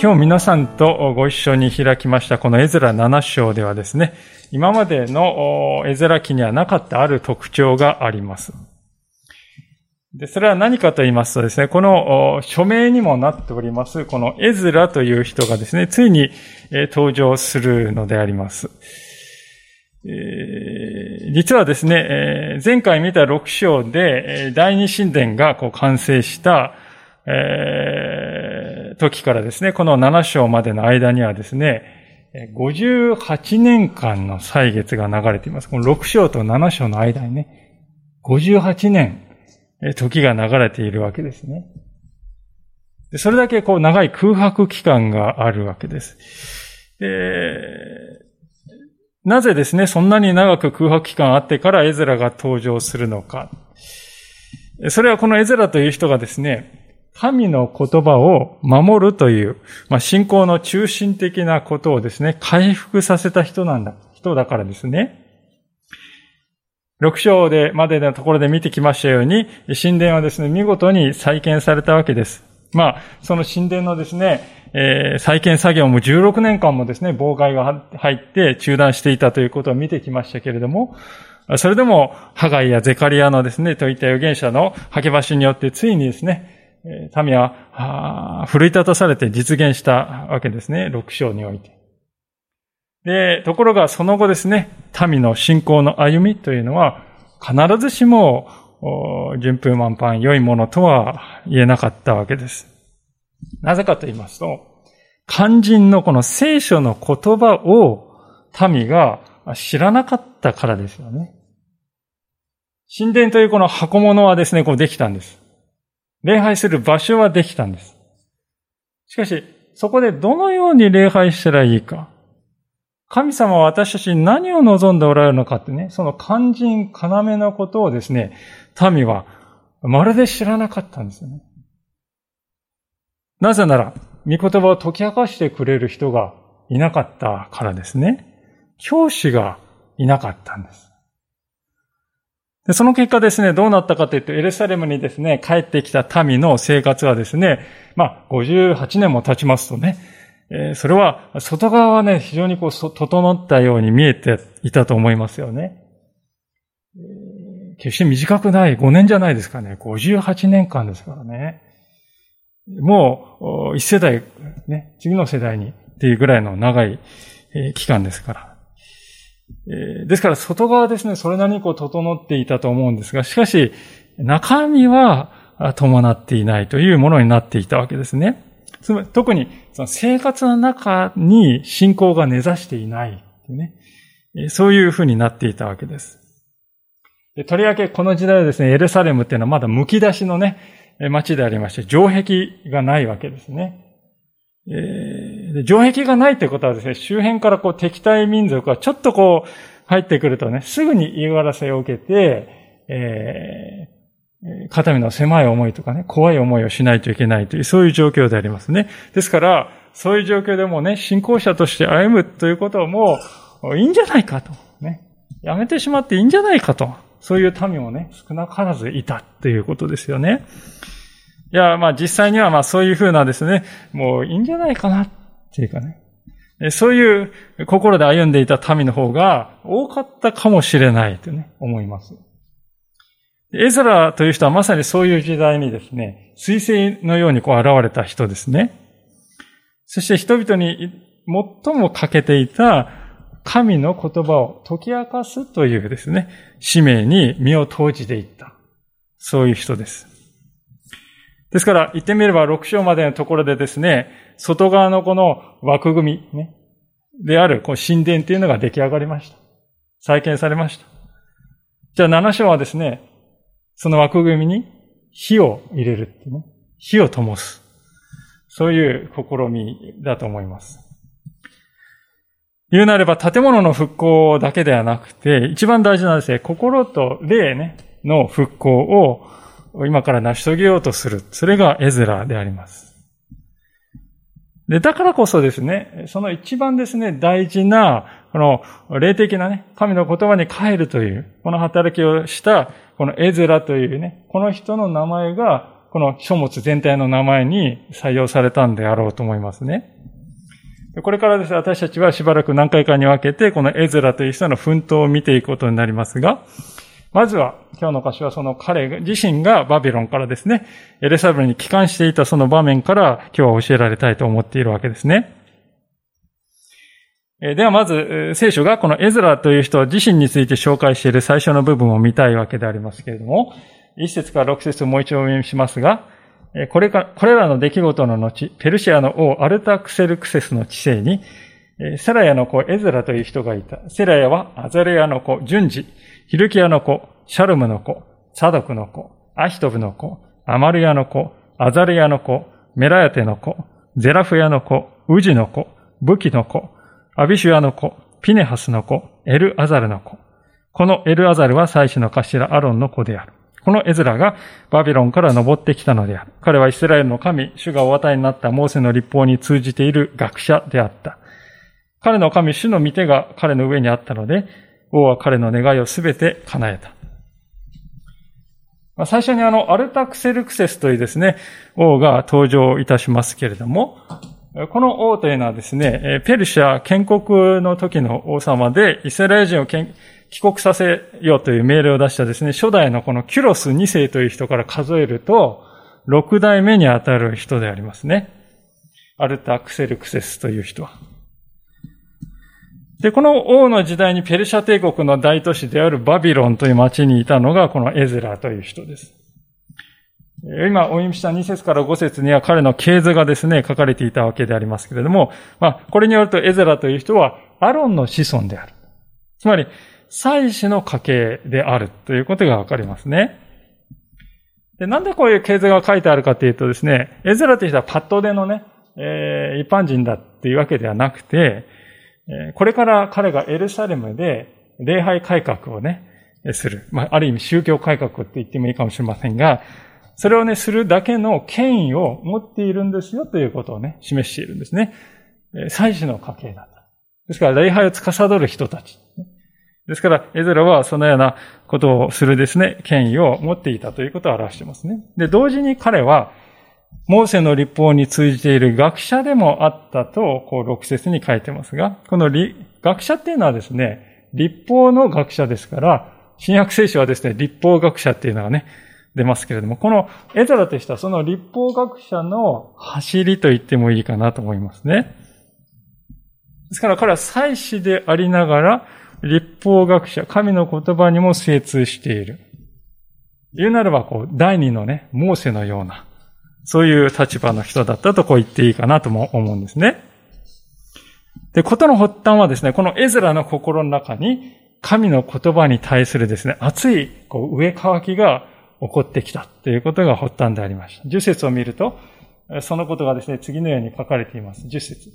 今日皆さんとご一緒に開きましたこのエズラ7章ではですね、今までのエズラ記にはなかったある特徴があります。で、それは何かと言いますとですね、この署名にもなっております、このエズラという人がですね、ついに登場するのであります。実はですね、前回見た6章で第二神殿がこう完成した、え、時からですね、この7章までの間にはですね、58年間の歳月が流れています。この6章と7章の間にね、58年、時が流れているわけですね。それだけこう長い空白期間があるわけです。でなぜですね、そんなに長く空白期間あってからエズラが登場するのか。それはこのエズラという人がですね、神の言葉を守るという、まあ、信仰の中心的なことをですね、回復させた人なんだ、人だからですね。六章で、までのところで見てきましたように、神殿はですね、見事に再建されたわけです。まあ、その神殿のですね、えー、再建作業も16年間もですね、妨害が入って中断していたということを見てきましたけれども、それでも、ハガイやゼカリアのですね、といった預言者の吐き橋によってついにですね、民は、奮い立たされて実現したわけですね。六章において。で、ところがその後ですね、民の信仰の歩みというのは、必ずしも、順風満帆、良いものとは言えなかったわけです。なぜかと言いますと、肝心のこの聖書の言葉を民が知らなかったからですよね。神殿というこの箱物はですね、こうできたんです。礼拝する場所はできたんです。しかし、そこでどのように礼拝したらいいか。神様は私たちに何を望んでおられるのかってね、その肝心要のことをですね、民はまるで知らなかったんですよね。なぜなら、御言葉を解き明かしてくれる人がいなかったからですね。教師がいなかったんです。その結果ですね、どうなったかというと、エルサレムにですね、帰ってきた民の生活はですね、まあ、58年も経ちますとね、えー、それは、外側はね、非常にこう、整ったように見えていたと思いますよね。決して短くない、5年じゃないですかね。58年間ですからね。もう、一世代、ね、次の世代にっていうぐらいの長い期間ですから。ですから外側ですね、それなりにこう整っていたと思うんですが、しかし中身は伴っていないというものになっていたわけですね。つまり特にその生活の中に信仰が根ざしていないいね。そういうふうになっていたわけです。とりわけこの時代はですね、エルサレムっていうのはまだ剥き出しのね、街でありまして、城壁がないわけですね。えー、城壁がないということはですね、周辺からこう敵対民族がちょっとこう入ってくるとね、すぐに言いらせを受けて、えー、肩身の狭い思いとかね、怖い思いをしないといけないという、そういう状況でありますね。ですから、そういう状況でもね、信仰者として歩むということも、いいんじゃないかと。ね。やめてしまっていいんじゃないかと。そういう民もね、少なからずいたということですよね。いや、まあ実際にはまあそういうふうなですね、もういいんじゃないかなていうかね。そういう心で歩んでいた民の方が多かったかもしれないとね、思います。エズラという人はまさにそういう時代にですね、水星のようにこう現れた人ですね。そして人々に最も欠けていた神の言葉を解き明かすというですね、使命に身を投じていった。そういう人です。ですから、言ってみれば6章までのところでですね、外側のこの枠組み、ね、であるこう神殿っていうのが出来上がりました。再建されました。じゃあ7章はですね、その枠組みに火を入れるってね、火を灯す。そういう試みだと思います。言うなれば建物の復興だけではなくて、一番大事なですね、心と霊ね、の復興を今から成し遂げようとする。それがエズラであります。で、だからこそですね、その一番ですね、大事な、この霊的なね、神の言葉に変えるという、この働きをした、このエズラというね、この人の名前が、この書物全体の名前に採用されたんであろうと思いますね。これからですね、私たちはしばらく何回かに分けて、このエズラという人の奮闘を見ていくことになりますが、まずは、今日の箇所はその彼自身がバビロンからですね、エレサブルに帰還していたその場面から今日は教えられたいと思っているわけですね。ではまず、聖書がこのエズラという人自身について紹介している最初の部分を見たいわけでありますけれども、一節から六節をもう一度お読みしますが、これか、これらの出来事の後、ペルシアの王アルタクセルクセスの治世に、セラヤの子エズラという人がいた。セラヤはアザレヤの子、順次、ヒルキアの子、シャルムの子、サドクの子、アヒトブの子、アマルヤの子、アザレヤの子、メラヤテの子、ゼラフヤの子、ウジの子、ブキの子、アビシュアの子、ピネハスの子、エルアザルの子。このエルアザルは祭司の頭アロンの子である。このエズラがバビロンから登ってきたのである。彼はイスラエルの神、主がお与えになったモーセの立法に通じている学者であった。彼の神、主の御手が彼の上にあったので、王は彼の願いをすべて叶えた。最初にあの、アルタクセルクセスというですね、王が登場いたしますけれども、この王というのはですね、ペルシャ建国の時の王様で、イスラエル人を帰国させようという命令を出したですね、初代のこのキュロス2世という人から数えると、6代目にあたる人でありますね。アルタ・クセルクセスという人は。で、この王の時代にペルシャ帝国の大都市であるバビロンという町にいたのがこのエズラという人です。今お読みした2節から5節には彼の系図がですね、書かれていたわけでありますけれども、まあ、これによるとエズラという人はアロンの子孫である。つまり、祭司の家系であるということがわかりますね。で、なんでこういう系図が書いてあるかというとですね、エズラという人はパッドでのね、えー、一般人だっていうわけではなくて、これから彼がエルサレムで礼拝改革をね、する。まあ、ある意味宗教改革って言ってもいいかもしれませんが、それをね、するだけの権威を持っているんですよということをね、示しているんですね。祭司の家系だった。ですから、礼拝を司る人たち。ですから、エズラはそのようなことをするですね、権威を持っていたということを表していますね。で、同時に彼は、モーセの立法に通じている学者でもあったと、こう、六節に書いてますが、この学者っていうのはですね、立法の学者ですから、新約聖書はですね、立法学者っていうのがね、出ますけれども、このエザラとしてはその立法学者の走りと言ってもいいかなと思いますね。ですから彼は祭司でありながら、立法学者、神の言葉にも精通している。言うならば、こう、第二のね、モーセのような、そういう立場の人だったとこう言っていいかなとも思うんですね。で、ことの発端はですね、このエズラの心の中に、神の言葉に対するですね、熱いこう上乾きが起こってきたということが発端でありました。十節を見ると、そのことがですね、次のように書かれています。十節。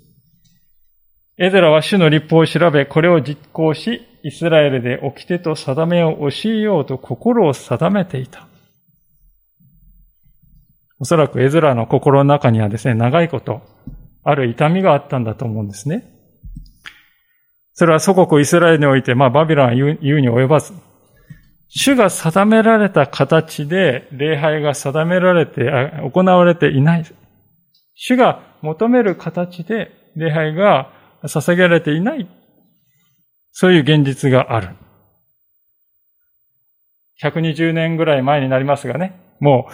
エゼラは主の立法を調べ、これを実行し、イスラエルで掟と定めを教えようと心を定めていた。おそらくエズラの心の中にはですね、長いこと、ある痛みがあったんだと思うんですね。それは祖国イスラエルにおいて、まあバビロンは言うに及ばず、主が定められた形で礼拝が定められて、行われていない。主が求める形で礼拝が捧げられていない。そういう現実がある。120年ぐらい前になりますがね、も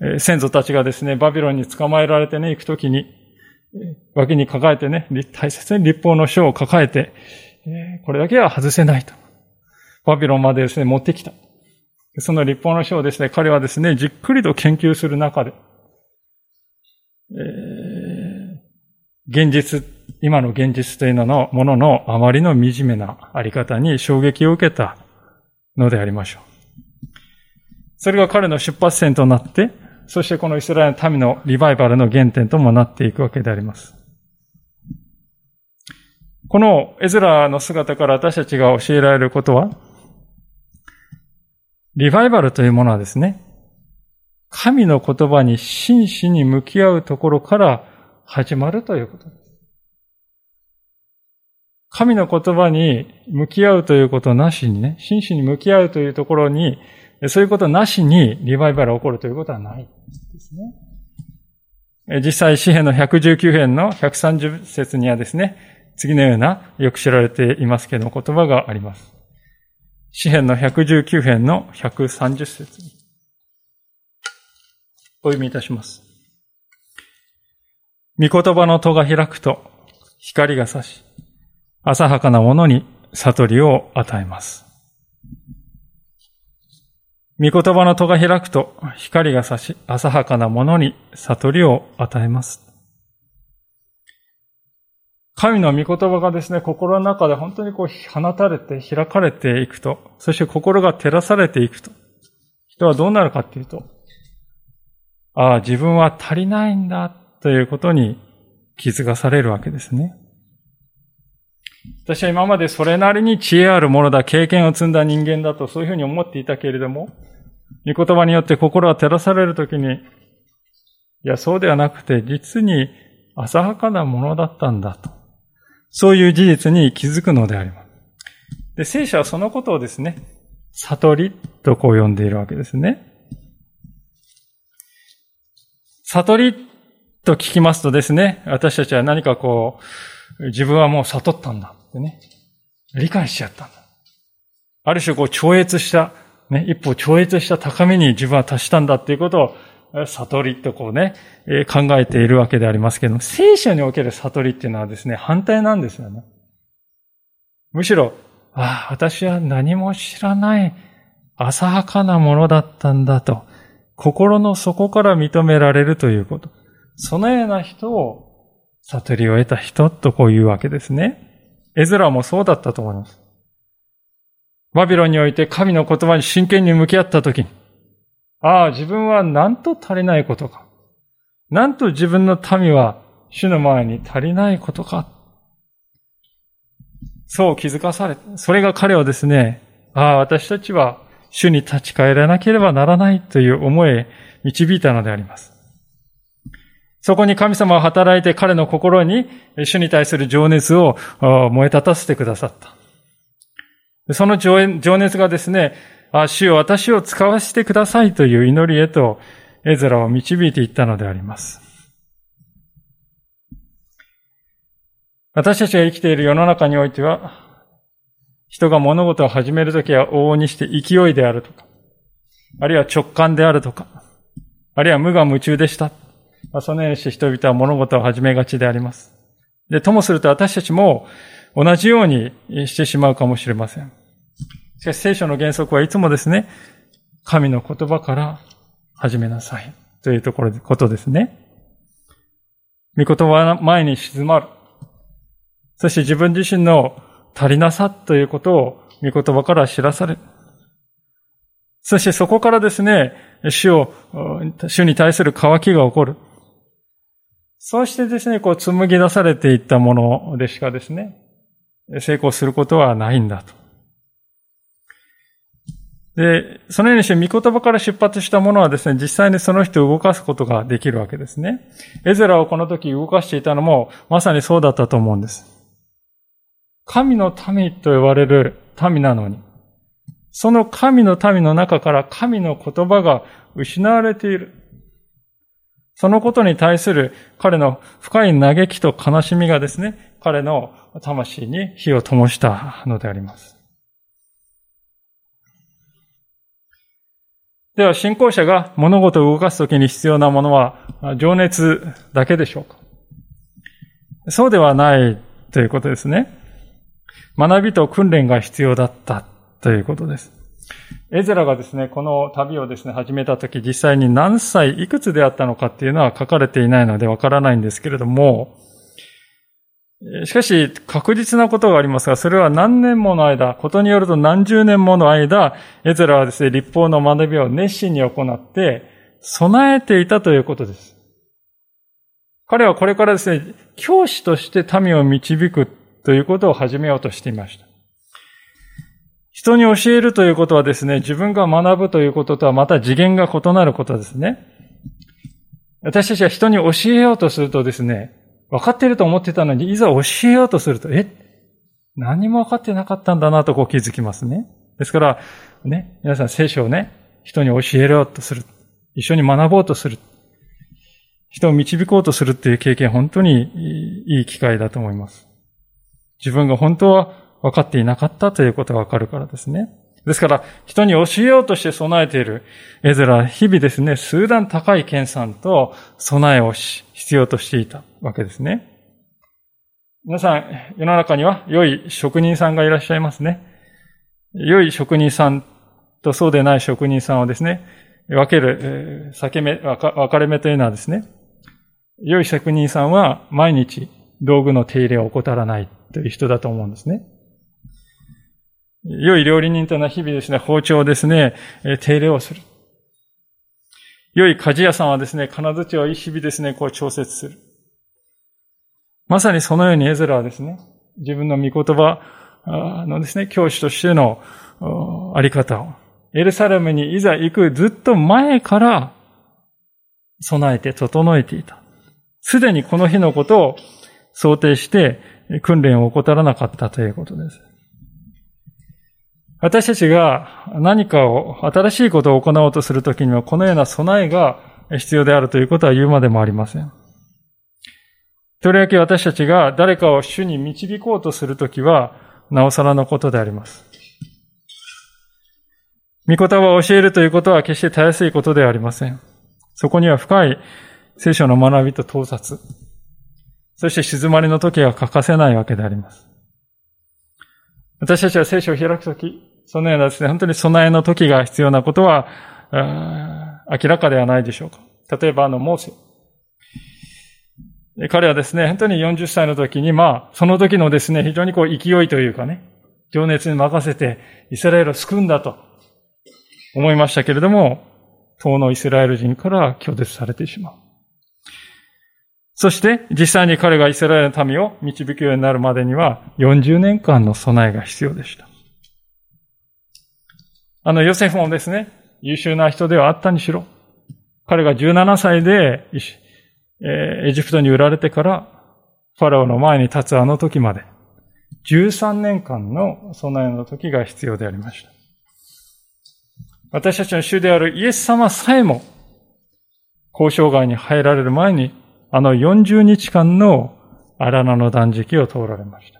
う、先祖たちがですね、バビロンに捕まえられてね、行くときに、脇に抱えてね、大切に立法の書を抱えて、これだけは外せないと。バビロンまでですね、持ってきた。その立法の書をですね、彼はですね、じっくりと研究する中で、えー、現実、今の現実というののもののあまりの惨めなあり方に衝撃を受けたのでありましょう。それが彼の出発点となって、そしてこのイスラエルの民のリバイバルの原点ともなっていくわけであります。このエズラの姿から私たちが教えられることは、リバイバルというものはですね、神の言葉に真摯に向き合うところから始まるということです。神の言葉に向き合うということなしにね、真摯に向き合うというところに、そういうことなしにリバイバルが起こるということはないですね。実際、詩篇の119編の130節にはですね、次のようなよく知られていますけど言葉があります。詩篇の119編の130節に。お読みいたします。御言葉の戸が開くと光が差し、浅はかなものに悟りを与えます。御言葉の戸が開くと光が差し、浅はかなものに悟りを与えます。神の御言葉がですね、心の中で本当にこう放たれて開かれていくと、そして心が照らされていくと、人はどうなるかっていうと、ああ、自分は足りないんだということに気づかされるわけですね。私は今までそれなりに知恵あるものだ、経験を積んだ人間だとそういうふうに思っていたけれども、御言葉によって心が照らされるときに、いや、そうではなくて、実に浅はかなものだったんだと。そういう事実に気づくのであります。で、聖書はそのことをですね、悟りとこう呼んでいるわけですね。悟りと聞きますとですね、私たちは何かこう、自分はもう悟ったんだってね、理解しちゃったんだ。ある種こう超越した、ね、一歩超越した高みに自分は達したんだっていうことを、悟りとこうね、考えているわけでありますけども、聖書における悟りっていうのはですね、反対なんですよね。むしろ、ああ、私は何も知らない浅はかなものだったんだと、心の底から認められるということ。そのような人を悟りを得た人とこういうわけですね。エズラもそうだったと思います。バビロンにおいて神の言葉に真剣に向き合ったときに、ああ、自分は何と足りないことか。なんと自分の民は主の前に足りないことか。そう気づかされ、それが彼をですね、ああ、私たちは主に立ち返らなければならないという思いへ導いたのであります。そこに神様は働いて彼の心に主に対する情熱を燃え立たせてくださった。その情熱がですね、主よ私を使わせてくださいという祈りへとエズラを導いていったのであります。私たちが生きている世の中においては、人が物事を始めるときは往々にして勢いであるとか、あるいは直感であるとか、あるいは無我夢中でした。まあ、そのようにして人々は物事を始めがちであります。で、ともすると私たちも同じようにしてしまうかもしれません。しかし聖書の原則はいつもですね、神の言葉から始めなさい。というところで、ことですね。御言葉の前に静まる。そして自分自身の足りなさということを御言葉から知らされる。そしてそこからですね、主を、主に対する渇きが起こる。そうしてですね、こう紡ぎ出されていったものでしかですね、成功することはないんだと。で、そのようにして御言葉から出発したものはですね、実際にその人を動かすことができるわけですね。エゼラをこの時動かしていたのも、まさにそうだったと思うんです。神の民と呼ばれる民なのに、その神の民の中から神の言葉が失われている。そのことに対する彼の深い嘆きと悲しみがですね、彼の魂に火を灯したのであります。では、信仰者が物事を動かすときに必要なものは情熱だけでしょうか？そうではないということですね。学びと訓練が必要だったということです。エゼラがですね、この旅をですね、始めた時、実際に何歳、いくつであったのかっていうのは書かれていないのでわからないんですけれども、しかし、確実なことがありますが、それは何年もの間、ことによると何十年もの間、エゼラはですね、立法の学びを熱心に行って、備えていたということです。彼はこれからですね、教師として民を導くということを始めようとしていました。人に教えるということはですね、自分が学ぶということとはまた次元が異なることですね。私たちは人に教えようとするとですね、分かっていると思ってたのに、いざ教えようとすると、え？何も分かってなかったんだなとこう気づきますね。ですから、ね、皆さん聖書をね、人に教えようとする。一緒に学ぼうとする。人を導こうとするっていう経験、本当にいい機会だと思います。自分が本当は分かっていなかったということが分かるからですね。ですから、人に教えようとして備えているエズラ、日々ですね、数段高い研鑽と備えをし、必要としていたわけですね。皆さん、世の中には良い職人さんがいらっしゃいますね。良い職人さんとそうでない職人さんをですね、分ける、避け目、分かれ目というのはですね、良い職人さんは毎日道具の手入れを怠らないという人だと思うんですね。良い料理人との日々ですね、包丁をですね、手入れをする。良い鍛冶屋さんはですね、金槌を日々ですね、こう調節する。まさにそのようにエズラはですね、自分の御言葉のですね、教師としてのあり方を、エルサレムにいざ行くずっと前から備えて整えていた。すでにこの日のことを想定して訓練を怠らなかったということです。私たちが何かを、新しいことを行おうとするときには、このような備えが必要であるということは言うまでもありません。とりわけ私たちが誰かを主に導こうとするときは、なおさらのことであります。御言葉を教えるということは決してたやすいことではありません。そこには深い聖書の学びと盗撮、そして静まりの時が欠かせないわけであります。私たちは聖書を開くとき、そのようなですね、本当に備えの時が必要なことは、明らかではないでしょうか。例えばあの、モーセ。彼はですね、本当に40歳の時に、まあ、その時のですね、非常にこう勢いというかね、情熱に任せてイスラエルを救うんだと思いましたけれども、当のイスラエル人から拒絶されてしまう。そして、実際に彼がイスラエルの民を導くようになるまでには、40年間の備えが必要でした。あの、ヨセフもですね、優秀な人ではあったにしろ、彼が17歳で、エジプトに売られてから、ファラオの前に立つあの時まで、13年間の備えの時が必要でありました。私たちの主であるイエス様さえも、交渉外に入られる前にあの40日間の荒野の断食を通られました。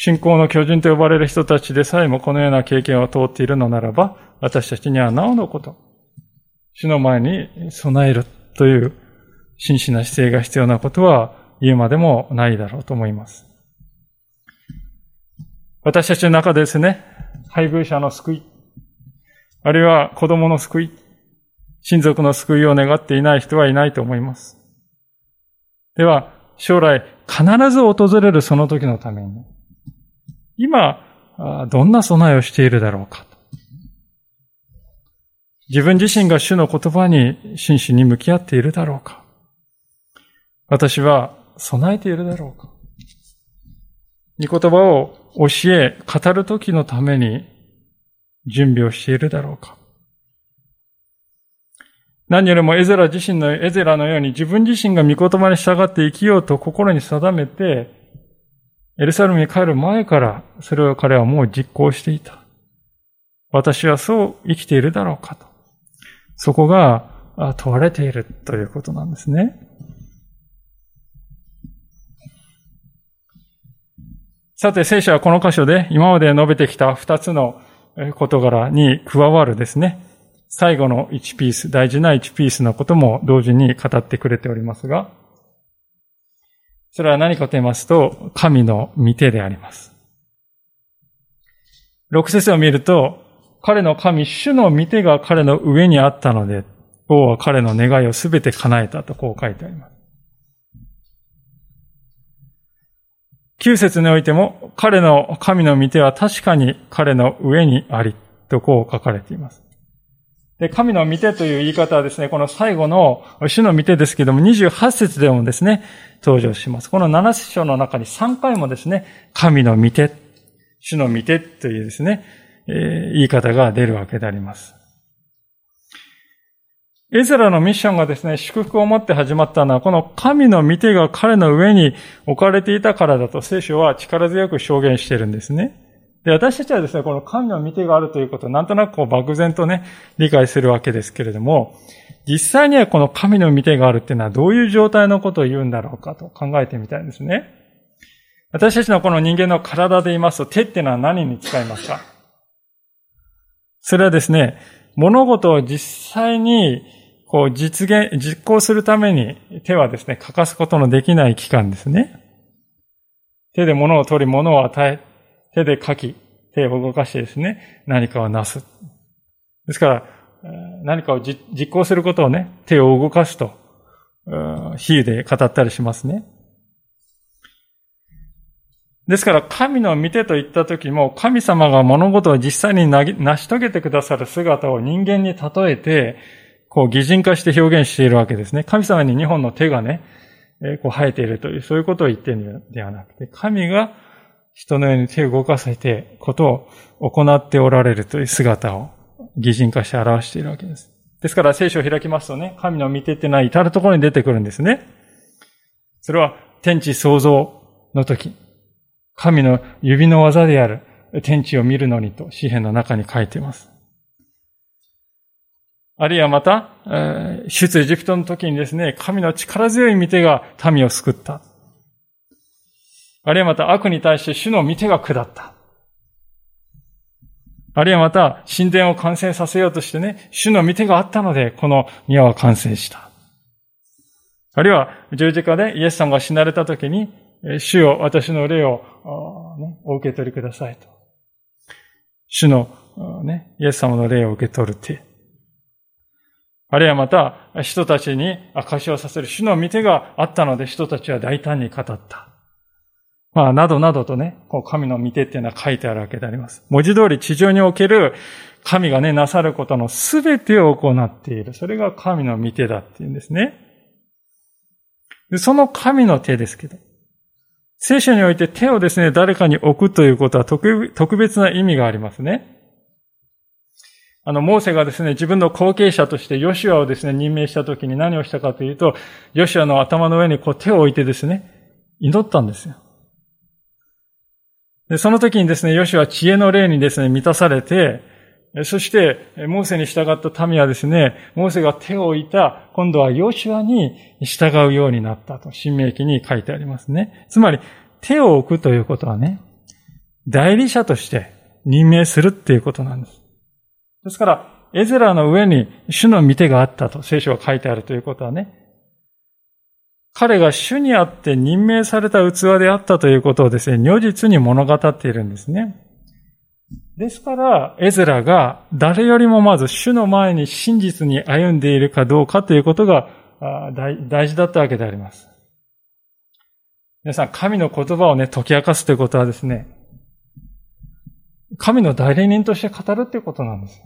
信仰の巨人と呼ばれる人たちでさえもこのような経験を通っているのならば、私たちにはなおのこと、主の前に備えるという真摯な姿勢が必要なことは言うまでもないだろうと思います。私たちの中でですね、配偶者の救い、あるいは子供の救い、親族の救いを願っていない人はいないと思います。では、将来必ず訪れるその時のために、今、どんな備えをしているだろうか。自分自身が主の言葉に真摯に向き合っているだろうか。私は備えているだろうか。御言葉を教え、語る時のために準備をしているだろうか。何よりもエゼラ自身の、エゼラのように自分自身が御言葉に従って生きようと心に定めて、エルサレムに帰る前からそれを彼はもう実行していた。私はそう生きているだろうかと。そこが問われているということなんですね。さて、聖書はこの箇所で今まで述べてきた二つの事柄に加わるですね、最後の1ピース、大事な1ピースのことも同時に語ってくれておりますが、それは何かと言いますと、神の御手であります。六節を見ると、彼の神、主の御手が彼の上にあったので、王は彼の願いをすべて叶えたとこう書いてあります。九節においても、彼の神の御手は確かに彼の上にあり、とこう書かれています。で、神の御手という言い方はですね、この最後の主の御手ですけども、28節でもですね、登場します。この7章の中に3回もですね、神の御手、主の御手というですね、えー、言い方が出るわけであります。エゼラのミッションがですね、祝福を持って始まったのは、この神の御手が彼の上に置かれていたからだと聖書は力強く証言しているんですね。で、私たちはですね、この神の御手があるということをなんとなくこう漠然とね、理解するわけですけれども、実際にはこの神の御手があるっていうのはどういう状態のことを言うんだろうかと考えてみたいんですね。私たちのこの人間の体で言いますと、手っていうのは何に使いますか？それはですね、物事を実際にこう実現、実行するために手はですね、欠かすことのできない器官ですね。手で物を取り、物を与え、手で書き、手を動かしてですね、何かをなす。ですから、何かを実行することをね、手を動かすと、比喩で語ったりしますね。ですから、神の見てと言った時も、神様が物事を実際に成し遂げてくださる姿を人間に例えて、こう擬人化して表現しているわけですね。神様に日本の手がね、こう生えているという、そういうことを言っているのではなくて、神が人のように手を動かせて、ことを行っておられるという姿を擬人化して表しているわけです。ですから聖書を開きますとね、神の見ててない至るところに出てくるんですね。それは天地創造の時、神の指の技である天地を見るのにと詩篇の中に書いています。あるいはまた、出エジプトの時にですね、神の力強い見てが民を救った。あるいはまた悪に対して主の御手が下った。あるいはまた神殿を完成させようとしてね、主の御手があったので、この宮は完成した。あるいは十字架でイエス様が死なれた時に、主よ私の霊を、ね、お受け取りくださいと。主の、ね、イエス様の霊を受け取る手。あるいはまた、人たちに証しをさせる主の御手があったので、人たちは大胆に語った。まあ、などなどとね、こう神の御手っていうのは書いてあるわけであります。文字通り地上における神がね、なさることのすべてを行っている。それが神の御手だっていうんですね。その神の手ですけど、聖書において手をですね、誰かに置くということは特別な意味がありますね。あの、モーセがですね、自分の後継者としてヨシュアをですね、任命したときに何をしたかというと、ヨシュアの頭の上にこう手を置いてですね、祈ったんですよ。で、その時にですね、ヨシュは知恵の霊にですね、満たされて、そして、モーセに従った民はですね、モーセが手を置いた、今度はヨシュアに従うようになったと、新明記に書いてありますね。つまり、手を置くということはね、代理者として任命するっていうことなんです。ですから、エゼラの上に主の御手があったと聖書が書いてあるということはね、彼が主にあって任命された器であったということをですね、如実に物語っているんですね。ですから、エゼラが誰よりもまず主の前に真実に歩んでいるかどうかということが大事だったわけであります。皆さん、神の言葉をね、解き明かすということはですね、神の代理人として語るということなんです。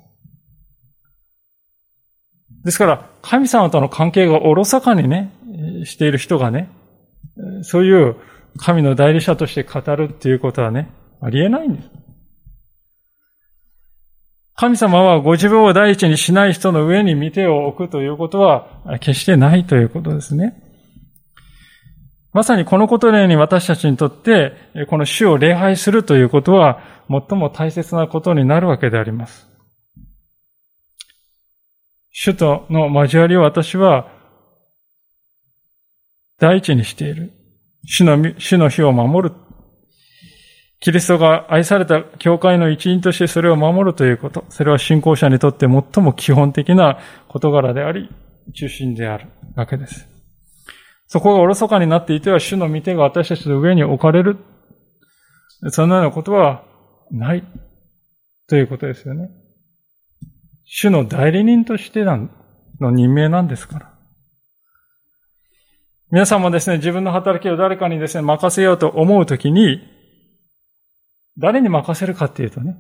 ですから、神様との関係がおろそかにね、している人がね、そういう神の代理者として語るっていうことはね、ありえないんです。神様はご自分を第一にしない人の上に見てを置くということは決してないということですね。まさにこのことのように私たちにとって、この主を礼拝するということは最も大切なことになるわけであります。主との交わりを私は第一にしている。主の、主の日を守る。キリストが愛された教会の一員としてそれを守るということ。それは信仰者にとって最も基本的な事柄であり、中心であるわけです。そこがおろそかになっていては、主の御手が私たちの上に置かれる。そのようなことはない。ということですよね。主の代理人としての任命なんですから。皆さんもですね、自分の働きを誰かにですね、任せようと思うときに、誰に任せるかっていうとね、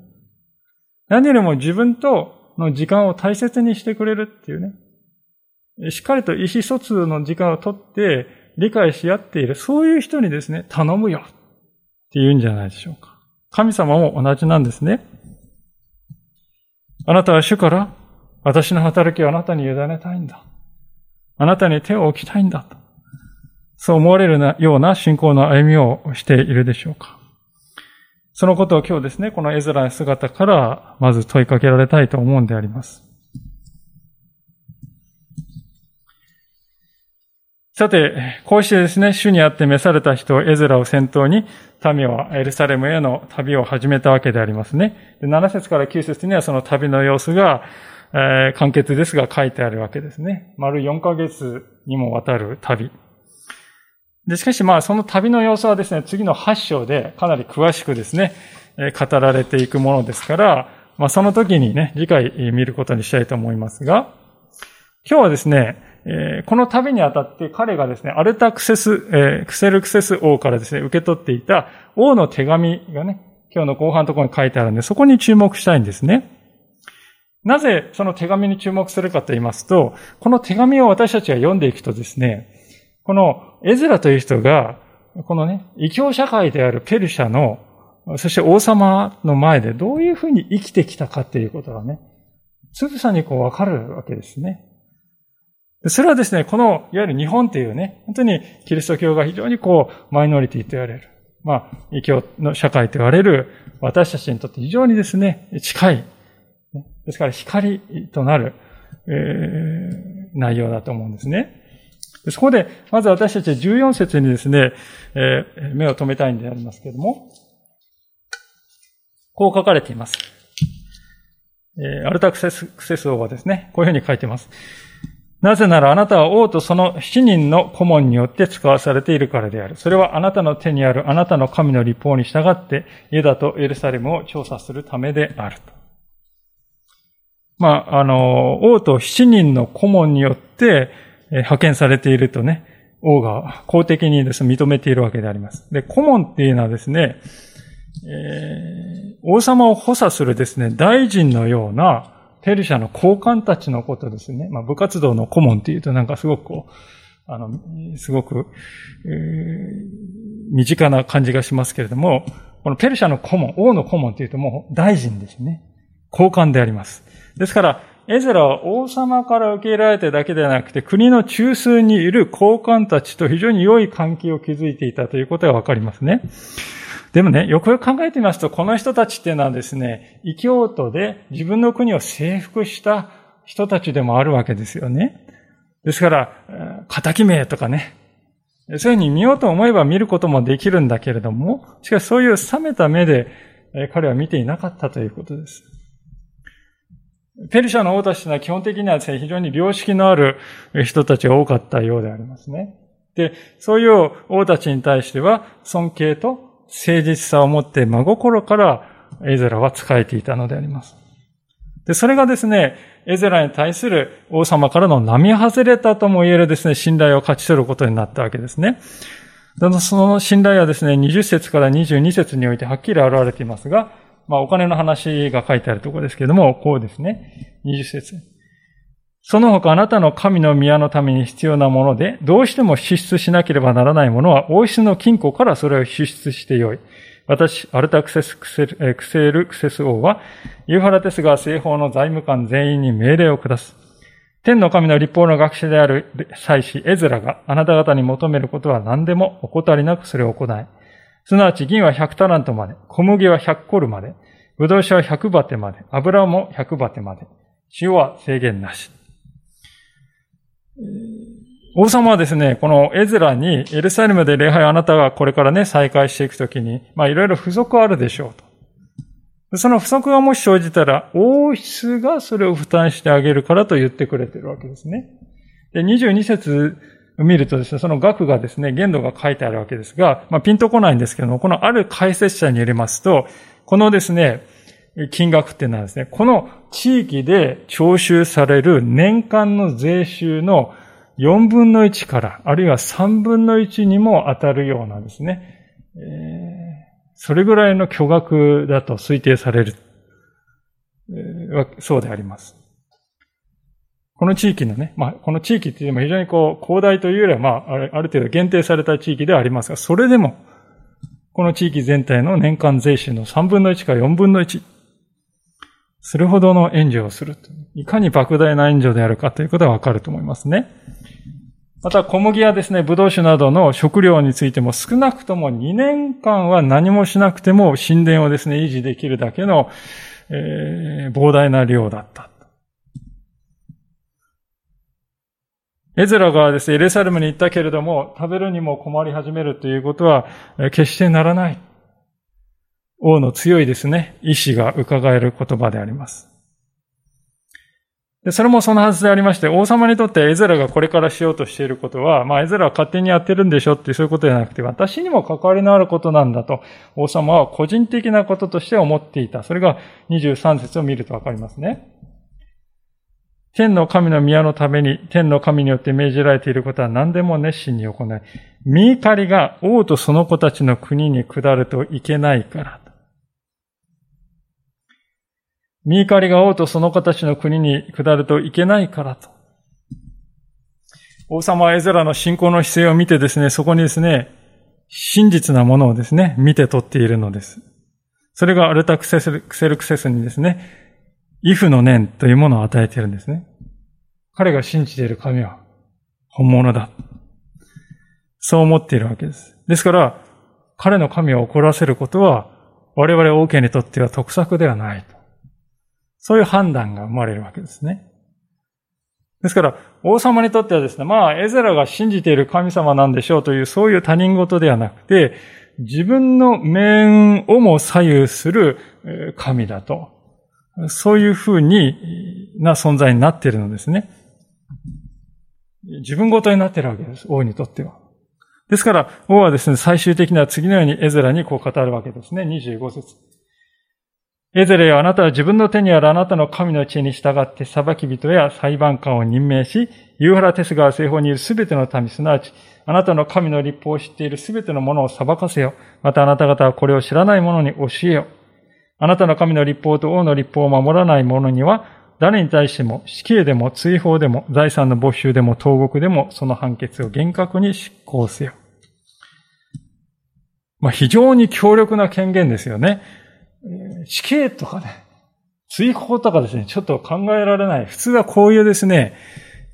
何よりも自分との時間を大切にしてくれるっていうね。しっかりと意思疎通の時間をとって理解し合っている、そういう人にですね、頼むよって言うんじゃないでしょうか。神様も同じなんですね。あなたは主から私の働きをあなたに委ねたいんだ。あなたに手を置きたいんだ。そう思われるような信仰の歩みをしているでしょうか。そのことを今日ですね、この絵面の姿からまず問いかけられたいと思うんであります。さて、こうしてですね、主にあって召された人、エズラを先頭に、民はエルサレムへの旅を始めたわけでありますね。7節から9節にはその旅の様子が、えー、簡潔ですが書いてあるわけですね。丸4ヶ月にもわたる旅。で、しかしまあその旅の様子はですね、次の8章でかなり詳しくですね、語られていくものですから、まあその時にね、次回見ることにしたいと思いますが、今日はですね、えこの旅にあたって彼がですね、アルタクセス、えクセルクセス王からですね、受け取っていた王の手紙がね、今日の後半のところに書いてあるんで、そこに注目したいんですね。なぜその手紙に注目するかと言いますと、この手紙を私たちが読んでいくとですね、このエズラという人が、このね、異教社会であるペルシャの、そして王様の前でどういうふうに生きてきたかっていうことがね、つぶさにこうわかるわけですね。それはですね、この、いわゆる日本っていうね、本当にキリスト教が非常にこう、マイノリティと言われる。まあ、異教の社会と言われる私たちにとって非常にですね、近い。ですから光となる、えー、内容だと思うんですね。そこで、まず私たち14節にですね、えー、目を留めたいんでありますけれども、こう書かれています。えー、アルタクセスクセス王はですね、こういうふうに書いています。なぜならあなたは王とその七人の顧問によって使わされているからである。それはあなたの手にあるあなたの神の立法に従って、ユダとエルサレムを調査するためであると。まあ、あの、王と七人の顧問によって、派遣されているとね、王が公的にですね、認めているわけであります。で、顧問っていうのはですね、えー、王様を補佐するですね、大臣のようなペルシャの高官たちのことですね。まあ、部活動の顧問っていうとなんかすごくこう、あの、すごく、えー、身近な感じがしますけれども、このペルシャの顧問、王の顧問っていうともう大臣ですね。高官であります。ですから、エゼラは王様から受け入れられてだけではなくて、国の中枢にいる高官たちと非常に良い関係を築いていたということがわかりますね。でもね、よくよく考えてみますと、この人たちっていうのはですね、異教徒で自分の国を征服した人たちでもあるわけですよね。ですから、仇名とかね、そういうふうに見ようと思えば見ることもできるんだけれども、しかしそういう冷めた目で彼は見ていなかったということです。ペルシャの王たちというのは基本的にはですね、非常に良識のある人たちが多かったようでありますね。で、そういう王たちに対しては尊敬と誠実さを持って真心からエゼラは仕えていたのであります。で、それがですね、エゼラに対する王様からの並外れたとも言えるですね、信頼を勝ち取ることになったわけですね。その信頼はですね、20節から22節においてはっきり現れていますが、まあお金の話が書いてあるところですけれども、こうですね。20節その他あなたの神の宮のために必要なもので、どうしても支出しなければならないものは、王室の金庫からそれを支出してよい。私、アルタクセスクセル、クセルクセス王は、ユーファラテスが西方の財務官全員に命令を下す。天の神の立法の学者である祭司エズラがあなた方に求めることは何でも怠りなくそれを行い。すなわち銀は100タラントまで、小麦は100コルまで、ブドウ酒は100バテまで、油も100バテまで、塩は制限なし。王様はですね、このエズラにエルサレムで礼拝あなたがこれからね、再開していくときに、まあいろいろ不足あるでしょうと。その不足がもし生じたら、王室がそれを負担してあげるからと言ってくれてるわけですね。で、22節を見るとですね、その額がですね、限度が書いてあるわけですが、まあ、ピンとこないんですけども、このある解説者によりますと、このですね、金額っていうのはですね、この地域で徴収される年間の税収の4分の1から、あるいは3分の1にも当たるようなですね、えー、それぐらいの巨額だと推定される。そうであります。この地域のね、まあ、この地域っていうのも非常にこう、広大というよりは、まあ、ある程度限定された地域ではありますが、それでも、この地域全体の年間税収の3分の1から4分の1、するほどの援助をする。いかに莫大な援助であるかということがわかると思いますね。また小麦やですね、ブドウ酒などの食料についても少なくとも2年間は何もしなくても神殿をですね、維持できるだけの、えー、膨大な量だった。エズラがですね、エレサルムに行ったけれども、食べるにも困り始めるということは、決してならない。王の強いですね、意志が伺える言葉であります。で、それもそのはずでありまして、王様にとってエゼラがこれからしようとしていることは、まあエゼラは勝手にやってるんでしょってそういうことじゃなくて、私にも関わりのあることなんだと、王様は個人的なこととして思っていた。それが23節を見るとわかりますね。天の神の宮のために、天の神によって命じられていることは何でも熱心に行い、見怒りが王とその子たちの国に下るといけないから。見怒りが王とその子たちの国に下るといけないからと。王様はエゼラの信仰の姿勢を見てですね、そこにですね、真実なものをですね、見て取っているのです。それがアルタクセルクセルクセスにですね、イフの念というものを与えているんですね。彼が信じている神は本物だ。そう思っているわけです。ですから、彼の神を怒らせることは、我々王家にとっては得策ではない。そういう判断が生まれるわけですね。ですから、王様にとってはですね、まあ、エゼラが信じている神様なんでしょうという、そういう他人事ではなくて、自分の命運をも左右する神だと。そういうふうにな存在になっているのですね。自分ごとになっているわけです。王にとっては。ですから、王はですね、最終的には次のようにエゼラにこう語るわけですね。25節。エゼレよあなたは自分の手にあるあなたの神の知恵に従って裁き人や裁判官を任命し、ユーハラテス川西方にいるすべての民、すなわち、あなたの神の立法を知っているすべてのものを裁かせよ。またあなた方はこれを知らない者に教えよ。あなたの神の立法と王の立法を守らない者には、誰に対しても死刑でも追放でも財産の没収でも投獄でもその判決を厳格に執行せよ。まあ、非常に強力な権限ですよね。死刑とかね、追放とかですね、ちょっと考えられない。普通はこういうですね、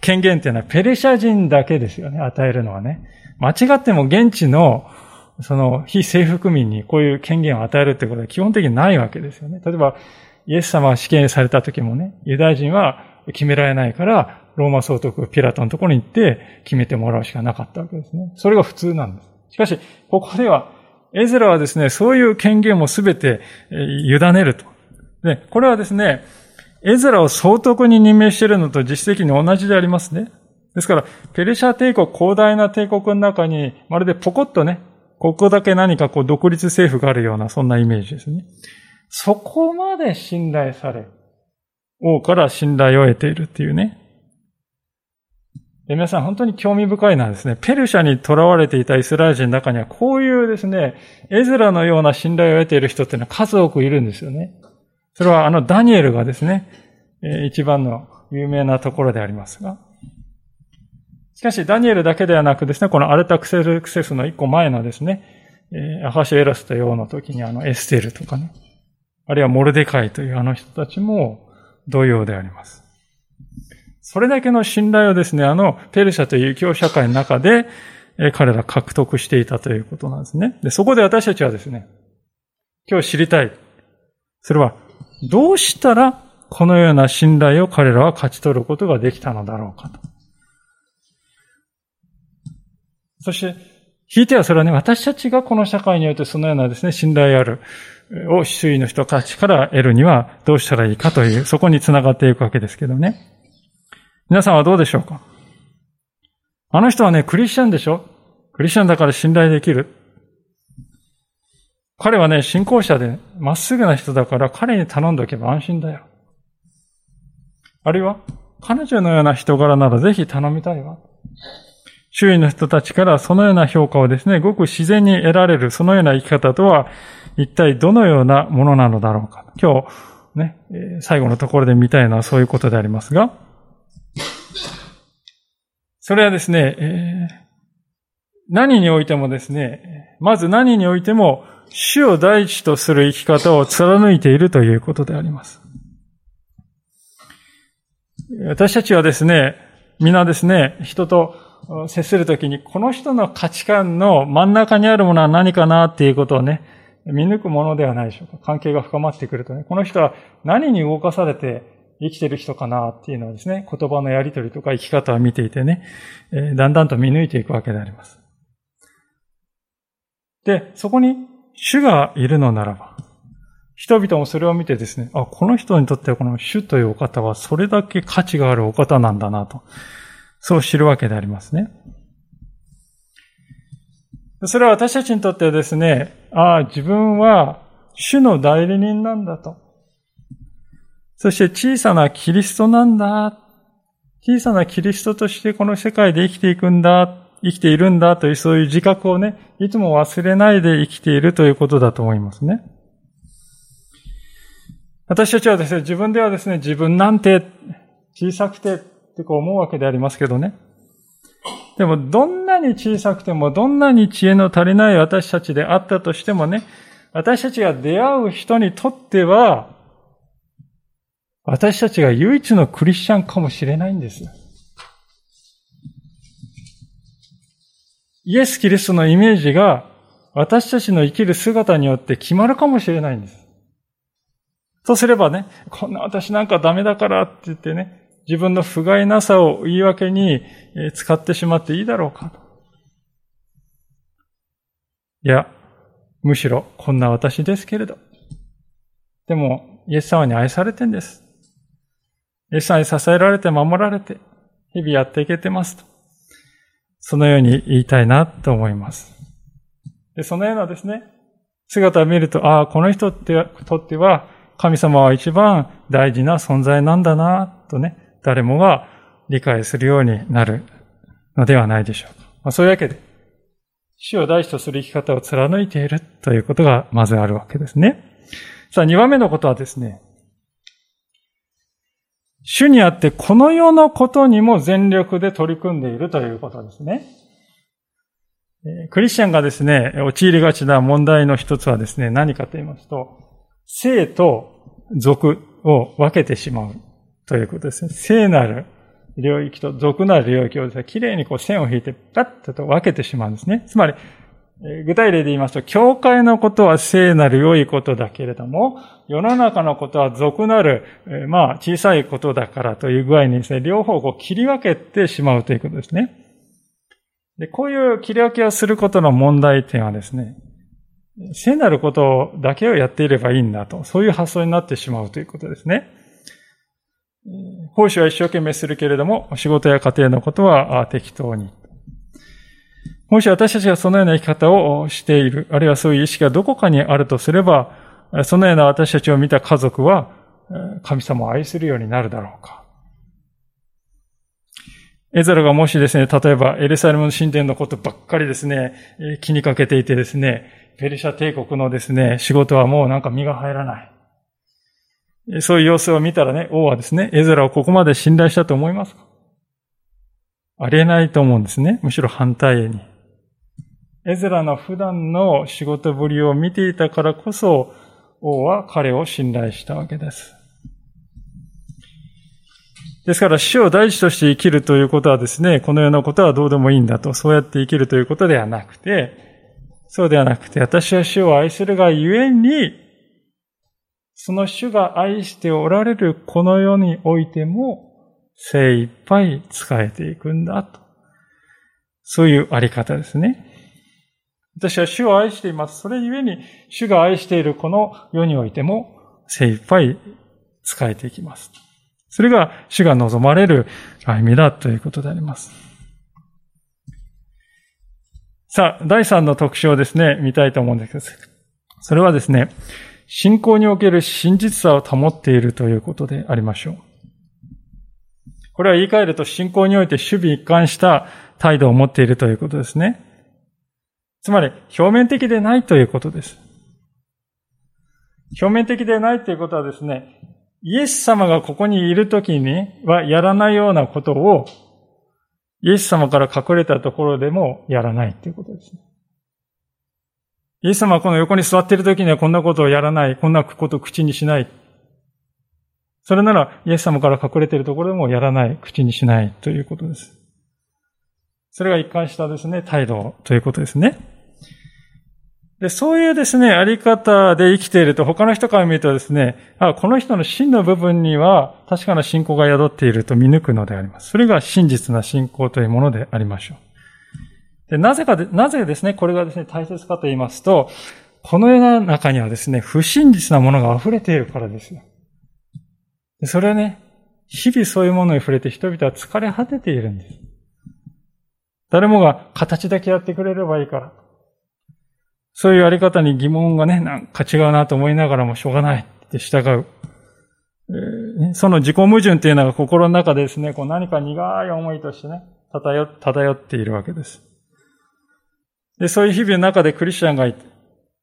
権限っていうのはペレシャ人だけですよね、与えるのはね。間違っても現地の、その、非征服民にこういう権限を与えるってことは基本的にないわけですよね。例えば、イエス様が死刑された時もね、ユダヤ人は決められないから、ローマ総督ピラトのところに行って決めてもらうしかなかったわけですね。それが普通なんです。しかし、ここではエゼラはですね、そういう権限もすべて委ねると。で、これはですね、エゼラを総督に任命しているのと実績に同じでありますね。ですから、ペルシャ帝国、広大な帝国の中に、まるでポコッとね、ここだけ何かこう独立政府があるような、そんなイメージですね。そこまで信頼され、王から信頼を得ているっていうね。皆さん本当に興味深いのはですね、ペルシャに囚われていたイスラエル人の中にはこういうですね、エズラのような信頼を得ている人っていうのは数多くいるんですよね。それはあのダニエルがですね、一番の有名なところでありますが。しかしダニエルだけではなくですね、このアルタクセルクセスの一個前のですね、アハシエラスという王の時にあのエステルとかね、あるいはモルデカイというあの人たちも同様であります。それだけの信頼をですね、あの、ペルシャという教社会の中で、彼ら獲得していたということなんですね。で、そこで私たちはですね、今日知りたい。それは、どうしたらこのような信頼を彼らは勝ち取ることができたのだろうかと。そして、引いてはそれはね、私たちがこの社会においてそのようなですね、信頼あるを周囲の人たちから得るにはどうしたらいいかという、そこにつながっていくわけですけどね。皆さんはどうでしょうか？あの人はね、クリスチャンでしょ？クリスチャンだから信頼できる。彼はね、信仰者でまっすぐな人だから彼に頼んでおけば安心だよ。あるいは、彼女のような人柄ならぜひ頼みたいわ。周囲の人たちからそのような評価をですね、ごく自然に得られる、そのような生き方とは、一体どのようなものなのだろうか。今日、ね、最後のところで見たいのはそういうことでありますが、それはですね、えー、何においてもですね、まず何においても、主を第一とする生き方を貫いているということであります。私たちはですね、皆ですね、人と接するときに、この人の価値観の真ん中にあるものは何かなっていうことをね、見抜くものではないでしょうか。関係が深まってくるとね、この人は何に動かされて生きてる人かなっていうのはですね、言葉のやりとりとか生き方を見ていてね、えだんだんと見抜いていくわけであります。で、そこに主がいるのならば、人々もそれを見てですね、あ、この人にとってはこの主というお方はそれだけ価値があるお方なんだなと、そう知るわけでありますね。それは私たちにとってはですね、ああ、自分は主の代理人なんだと。そして小さなキリストなんだ。小さなキリストとしてこの世界で生きていくんだ。生きているんだというそういう自覚をね、いつも忘れないで生きているということだと思いますね。私たちはですね、自分ではですね、自分なんて小さくてってこう思うわけでありますけどね。でも、どんなに小さくても、どんなに知恵の足りない私たちであったとしてもね、私たちが出会う人にとっては、私たちが唯一のクリスチャンかもしれないんです。イエス・キリストのイメージが私たちの生きる姿によって決まるかもしれないんです。そうすればね、こんな私なんかダメだからって言ってね、自分の不甲斐なさを言い訳に使ってしまっていいだろうかと。いや、むしろこんな私ですけれど。でも、イエス様に愛されてんです。イエス様に支えられて守られて、日々やっていけてますと。そのように言いたいなと思います。でそのようなですね、姿を見ると、ああ、この人ってとっては、神様は一番大事な存在なんだな、とね、誰もが理解するようになるのではないでしょうか。まあ、そういうわけで、死を大事とする生き方を貫いているということがまずあるわけですね。さあ、二番目のことはですね、主にあってこの世のことにも全力で取り組んでいるということですね。クリスチャンがですね、陥りがちな問題の一つはですね、何かと言いますと、生と俗を分けてしまうということですね。聖なる領域と俗なる領域をですね、きれいにこう線を引いてパッと分けてしまうんですね。つまり、具体例で言いますと、教会のことは聖なる良いことだけれども、世の中のことは俗なる、まあ、小さいことだからという具合にですね、両方こう切り分けてしまうということですね。で、こういう切り分けをすることの問題点はですね、聖なることだけをやっていればいいんだと、そういう発想になってしまうということですね。奉仕は一生懸命するけれども、仕事や家庭のことは適当に。もし私たちがそのような生き方をしている、あるいはそういう意識がどこかにあるとすれば、そのような私たちを見た家族は、神様を愛するようになるだろうか。エザラがもしですね、例えばエルサレムの神殿のことばっかりですね、気にかけていてですね、ペルシャ帝国のですね、仕事はもうなんか身が入らない。そういう様子を見たらね、王はですね、エザラをここまで信頼したと思いますか？ありえないと思うんですね。むしろ反対に。エゼラの普段の仕事ぶりを見ていたからこそ、王は彼を信頼したわけです。ですから死を大事として生きるということはですね、このようなことはどうでもいいんだと、そうやって生きるということではなくて、そうではなくて、私は死を愛するがゆえに、その主が愛しておられるこの世においても、精一杯使えていくんだと。そういうあり方ですね。私は主を愛しています。それゆえに、主が愛しているこの世においても精一杯使えていきます。それが主が望まれる歩みだということであります。さあ、第三の特徴ですね、見たいと思うんですけど、それはですね、信仰における真実さを保っているということでありましょう。これは言い換えると信仰において守備一貫した態度を持っているということですね。つまり、表面的でないということです。表面的でないということはですね、イエス様がここにいるときにはやらないようなことを、イエス様から隠れたところでもやらないということですね。イエス様はこの横に座っているときにはこんなことをやらない、こんなことを口にしない。それなら、イエス様から隠れているところでもやらない、口にしないということです。それが一貫したですね、態度ということですね。で、そういうですね、あり方で生きていると、他の人から見るとですね、あ、この人の真の部分には確かな信仰が宿っていると見抜くのであります。それが真実な信仰というものでありましょう。で、なぜかで、なぜですね、これがですね、大切かと言いますと、この世の中にはですね、不真実なものが溢れているからですよ。それはね、日々そういうものに触れて人々は疲れ果てているんです。誰もが形だけやってくれればいいから。そういうやり方に疑問がね、なんか違うなと思いながらもしょうがないって従う。その自己矛盾っていうのが心の中でですね、こう何か苦い思いとしてね、漂漂っているわけです。で、そういう日々の中でクリスチャンがいて、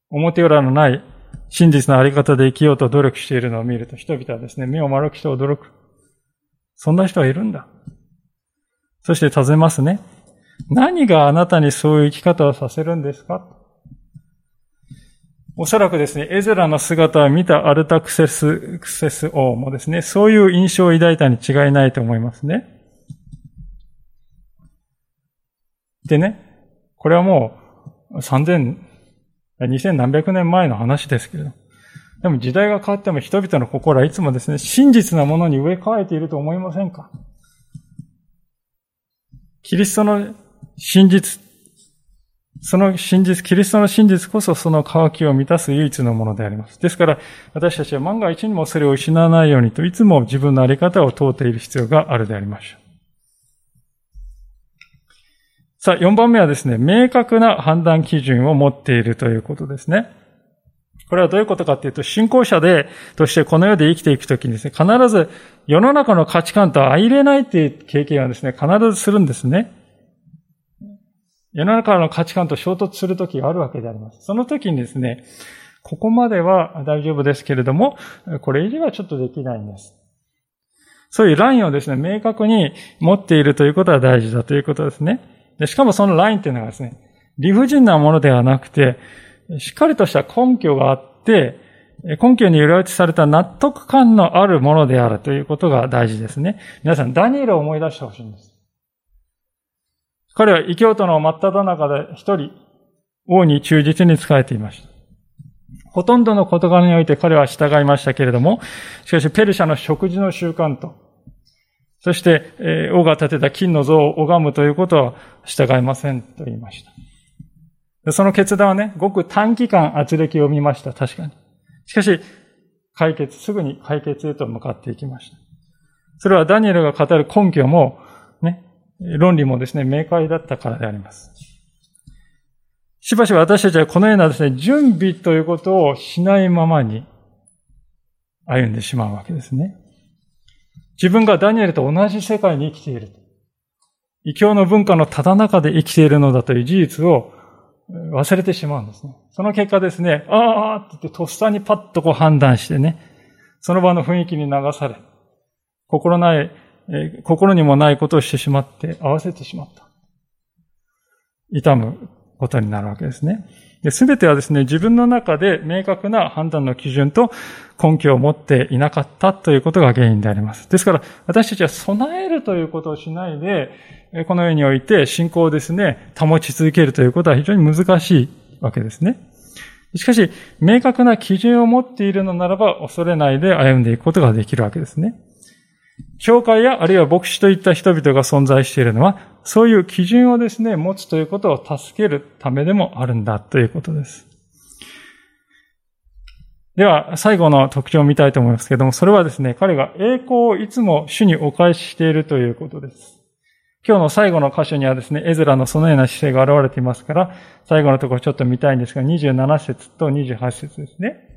表裏のない真実のあり方で生きようと努力しているのを見ると、人々はですね、目を丸くして驚く。そんな人はいるんだ。そして尋ねますね。何があなたにそういう生き方をさせるんですか？おそらくですね、エゼラの姿を見たアルタクセス、クセス王もですね、そういう印象を抱いたに違いないと思いますね。でね、これはもう3000、2000何百年前の話ですけれど。でも時代が変わっても人々の心はいつもですね、真実なものに植え替えていると思いませんか？キリストの真実、その真実、キリストの真実こそその渇きを満たす唯一のものであります。ですから、私たちは万が一にもそれを失わないようにといつも自分のあり方を問うている必要があるでありましょう。さあ、4番目はですね、明確な判断基準を持っているということですね。これはどういうことかっていうと、信仰者で、としてこの世で生きていくときにですね、必ず世の中の価値観と相入れないっていう経験はですね、必ずするんですね。世の中の価値観と衝突するときがあるわけであります。その時にですね、ここまでは大丈夫ですけれども、これ以上はちょっとできないんです。そういうラインをですね、明確に持っているということは大事だということですね。でしかもそのラインっていうのはですね、理不尽なものではなくて、しっかりとした根拠があって、根拠に裏打ちされた納得感のあるものであるということが大事ですね。皆さん、ダニエルを思い出してほしいんです。彼は異教徒の真っ只中で一人、王に忠実に仕えていました。ほとんどの事柄において彼は従いましたけれども、しかしペルシャの食事の習慣と、そして、王が建てた金の像を拝むということは従いませんと言いました。その決断はね、ごく短期間圧力を見ました。確かに。しかし、解決、すぐに解決へと向かっていきました。それはダニエルが語る根拠も、論理もですね、明快だったからであります。しばしば私たちはこのようなですね、準備ということをしないままに歩んでしまうわけですね。自分がダニエルと同じ世界に生きている。異教の文化のただ中で生きているのだという事実を忘れてしまうんですね。その結果ですね、ああって言ってとっさにパッとこう判断してね、その場の雰囲気に流され、心ないえ心にもないことをしてしまって合わせてしまった。痛むことになるわけですね。すべてはですね、自分の中で明確な判断の基準と根拠を持っていなかったということが原因であります。ですから、私たちは備えるということをしないで、この世において信仰をですね、保ち続けるということは非常に難しいわけですね。しかし、明確な基準を持っているのならば、恐れないで歩んでいくことができるわけですね。教会やあるいは牧師といった人々が存在しているのは、そういう基準をですね、持つということを助けるためでもあるんだということです。では、最後の特徴を見たいと思いますけれども、それはですね、彼が栄光をいつも主にお返ししているということです。今日の最後の箇所にはですね、エズラのそのような姿勢が現れていますから、最後のところちょっと見たいんですが、27節と28節ですね。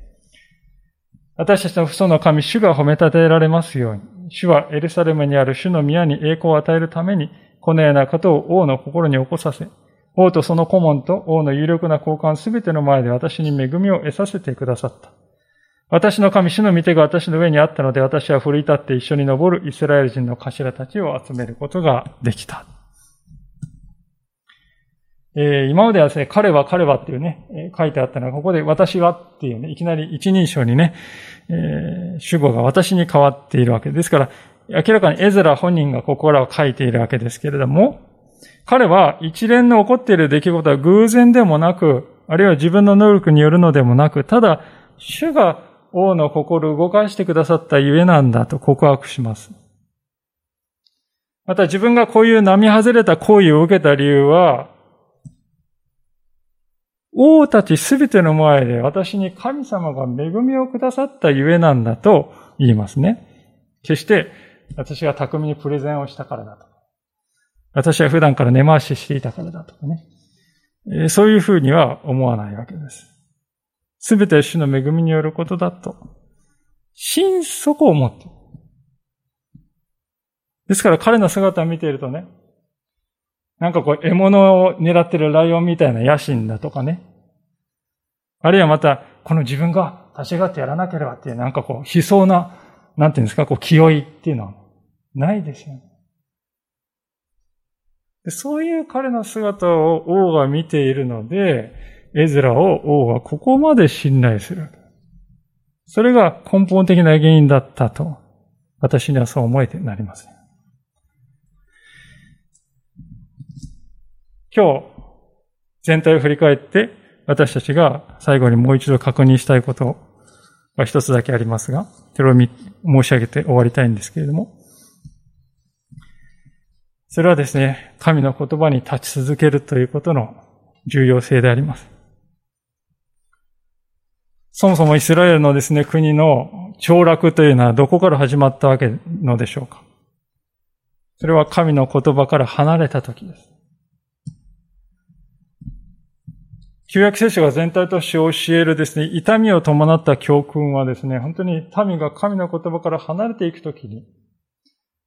私たちの父祖の神、主が褒め立てられますように。主はエルサレムにある主の宮に栄光を与えるために、このようなことを王の心に起こさせ、王とその顧問と王の有力な交換すべての前で私に恵みを得させてくださった。私の神主の御手が私の上にあったので、私は奮い立って一緒に登るイスラエル人の頭たちを集めることができた。えー、今まではですね、彼は彼はっていうね、えー、書いてあったのが、ここで私はっていうね、いきなり一人称にね、えー、主語が私に変わっているわけですから、明らかにエズラ本人がここらは書いているわけですけれども、彼は一連の起こっている出来事は偶然でもなく、あるいは自分の能力によるのでもなく、ただ、主が王の心を動かしてくださったゆえなんだと告白します。また自分がこういう並外れた行為を受けた理由は、王たちすべての前で私に神様が恵みをくださったゆえなんだと言いますね。決して私が巧みにプレゼンをしたからだと。私は普段から根回ししていたからだとかね。そういうふうには思わないわけです。すべて主の恵みによることだと、心底思っている。ですから彼の姿を見ているとね、なんかこう獲物を狙ってるライオンみたいな野心だとかね。あるいはまた、この自分が立ち上がってやらなければっていう、なんかこう、悲壮な、なんていうんですか、こう、気負いっていうのはないですよね。そういう彼の姿を王が見ているので、エズラを王はここまで信頼する。それが根本的な原因だったと、私にはそう思えてなりません。今日、全体を振り返って、私たちが最後にもう一度確認したいことが一つだけありますが、それを申し上げて終わりたいんですけれども、それはですね、神の言葉に立ち続けるということの重要性であります。そもそもイスラエルのですね、国の凋落というのはどこから始まったわけのでしょうかそれは神の言葉から離れた時です。旧約聖書が全体として教えるですね、痛みを伴った教訓はですね、本当に民が神の言葉から離れていくときに、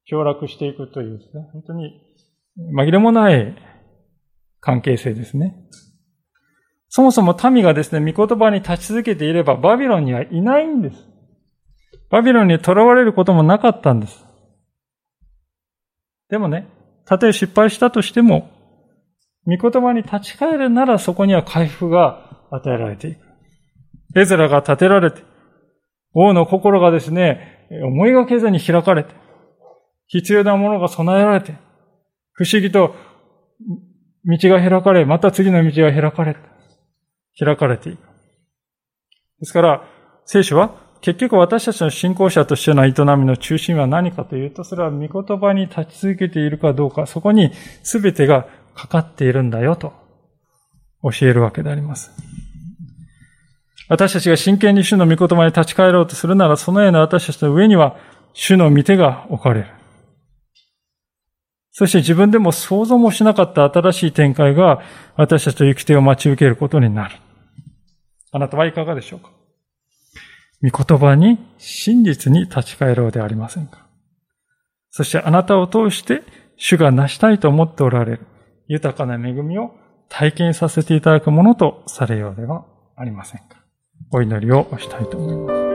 凋落していくというですね、本当に紛れもない関係性ですね。そもそも民がですね、御言葉に立ち続けていれば、バビロンにはいないんです。バビロンに囚われることもなかったんです。でもね、たとえ失敗したとしても、御言葉に立ち返るならそこには回復が与えられていく。エズラが立てられて、王の心がですね、思いがけずに開かれて、必要なものが備えられて、不思議と道が開かれ、また次の道が開かれ、開かれていく。ですから、聖書は結局私たちの信仰者としての営みの中心は何かというと、それは御言葉に立ち続けているかどうか、そこに全てがかかっているんだよと教えるわけであります。私たちが真剣に主の御言葉に立ち返ろうとするなら、そのような私たちの上には主の御手が置かれる。そして自分でも想像もしなかった新しい展開が私たちと行き手を待ち受けることになる。あなたはいかがでしょうか？御言葉に真実に立ち返ろうでありませんか？そしてあなたを通して主が成したいと思っておられる豊かな恵みを体験させていただくものとされようではありませんか。お祈りをしたいと思います。